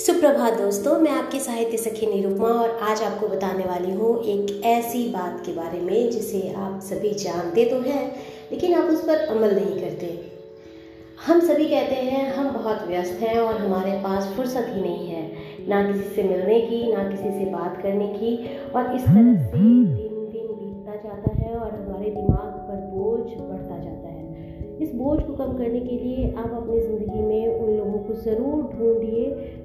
सुप्रभात दोस्तों मैं आपकी साहित्य सखी निरुपमा और आज आपको बताने वाली हूँ एक ऐसी बात के बारे में जिसे आप सभी जानते तो हैं लेकिन आप उस पर अमल नहीं करते। हम सभी कहते हैं हम बहुत व्यस्त हैं और हमारे पास फुर्सत ही नहीं है ना किसी से मिलने की ना किसी से बात करने की और इस तरह से दिन दिन बीतता जाता है और हमारे दिमाग पर बोझ बढ़ता जाता है। इस बोझ को कम करने के लिए आप अपनी ज़रूर ढूंढिए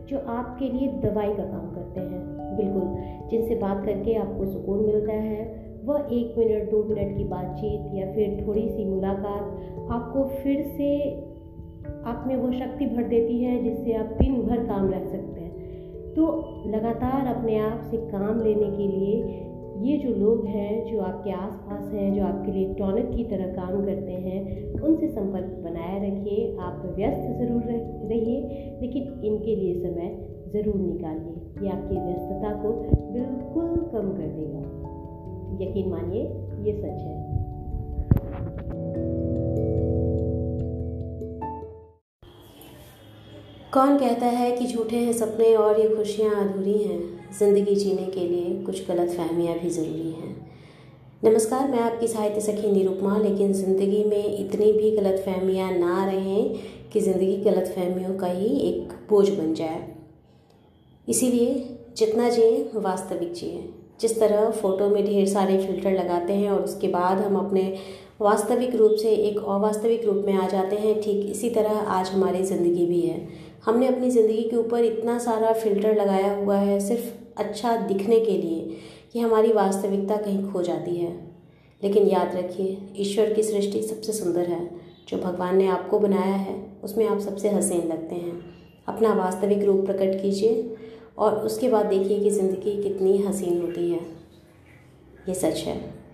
जो आपके लिए दवाई का काम करते हैं। बिल्कुल, जिनसे बात करके आपको सुकून मिलता है, वह एक मिनट, दो मिनट की बातचीत या फिर थोड़ी सी मुलाकात आपको फिर से आप में वो शक्ति भर देती है जिससे आप दिन भर काम रख सकते हैं। तो लगातार अपने आप से काम लेने के लिए ये जो लोग हैं, जो आपके आसपास हैं, जो आपके लिए टॉनिक की तरह काम करते हैं, उनसे संपर्क बनाए रखिए। आप व्यस्त ज़रूर रहिए, लेकिन इनके लिए समय ज़रूर निकालिए। ये आपकी व्यस्तता को बिल्कुल कम कर देगा। यकीन मानिए, ये सच है। कौन कहता है कि झूठे हैं सपने और ये खुशियाँ अधूरी हैं? ज़िंदगी जीने के लिए कुछ गलत फहमियाँ भी ज़रूरी हैं। नमस्कार, मैं आपकी साहित्य सखी निरुपमा लेकिन ज़िंदगी में इतनी भी गलत फहमियाँ ना रहें कि ज़िंदगी गलत फहमियों का ही एक बोझ बन जाए। इसीलिए जितना जिए, वास्तविक जिए। जिस तरह फ़ोटो में ढेर सारे फ़िल्टर लगाते हैं और उसके बाद हम अपने वास्तविक रूप से एक अवास्तविक रूप में आ जाते हैं, ठीक इसी तरह आज हमारी ज़िंदगी भी है। हमने अपनी ज़िंदगी के ऊपर इतना सारा फ़िल्टर लगाया हुआ है, सिर्फ़ अच्छा दिखने के लिए कि हमारी वास्तविकता कहीं खो जाती है। लेकिन याद रखिए, ईश्वर की सृष्टि सबसे सुंदर है। जो भगवान ने आपको बनाया है, उसमें आप सबसे हसीन लगते हैं। अपना वास्तविक रूप प्रकट कीजिए और उसके बाद देखिए कि ज़िंदगी कितनी हसीन होती है। ये सच है।